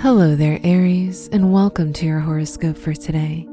Hello there, Aries, and welcome to your horoscope for today,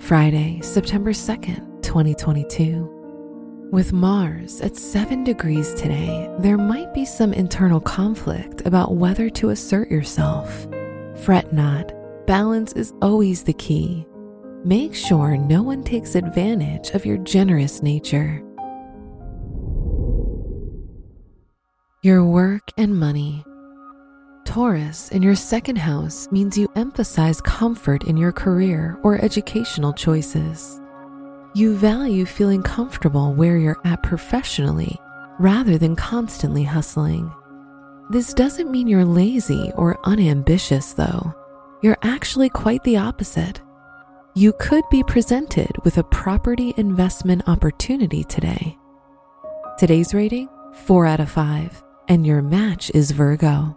Friday, September 2nd, 2022. With Mars at 7 degrees today, there might be some internal conflict about whether to assert yourself. Fret not, balance is always the key. Make sure no one takes advantage of your generous nature. Your work and money. Taurus in your second house means you emphasize comfort in your career or educational choices. You value feeling comfortable where you're at professionally rather than constantly hustling. This doesn't mean you're lazy or unambitious, though. You're actually quite the opposite. You could be presented with a property investment opportunity today. Today's rating 4 out of 5, and your match is Virgo.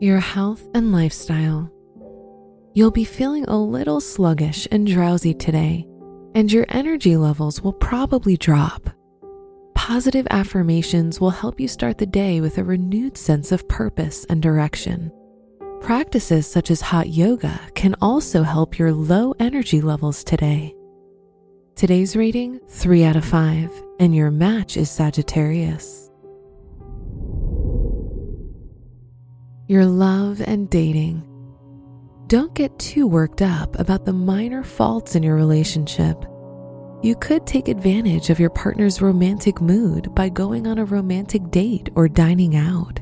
Your health and lifestyle. You'll be feeling a little sluggish and drowsy today, and your energy levels will probably drop. Positive affirmations will help you start the day with a renewed sense of purpose and direction. Practices such as hot yoga can also help your low energy levels today. Today's rating 3 out of 5, and your match is Sagittarius. Your love and dating. Don't get too worked up about the minor faults in your relationship. You could take advantage of your partner's romantic mood by going on a romantic date or dining out.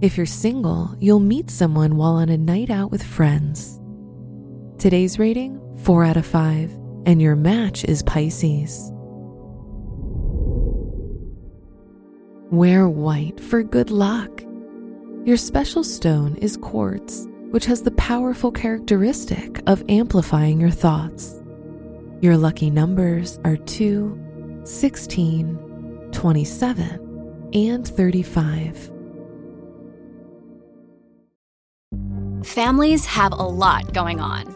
If you're single, you'll meet someone while on a night out with friends. Today's rating 4 out of 5, and your match is Pisces. Wear white for good luck. Your special stone is quartz, which has the powerful characteristic of amplifying your thoughts. Your lucky numbers are 2, 16, 27, and 35. Families have a lot going on.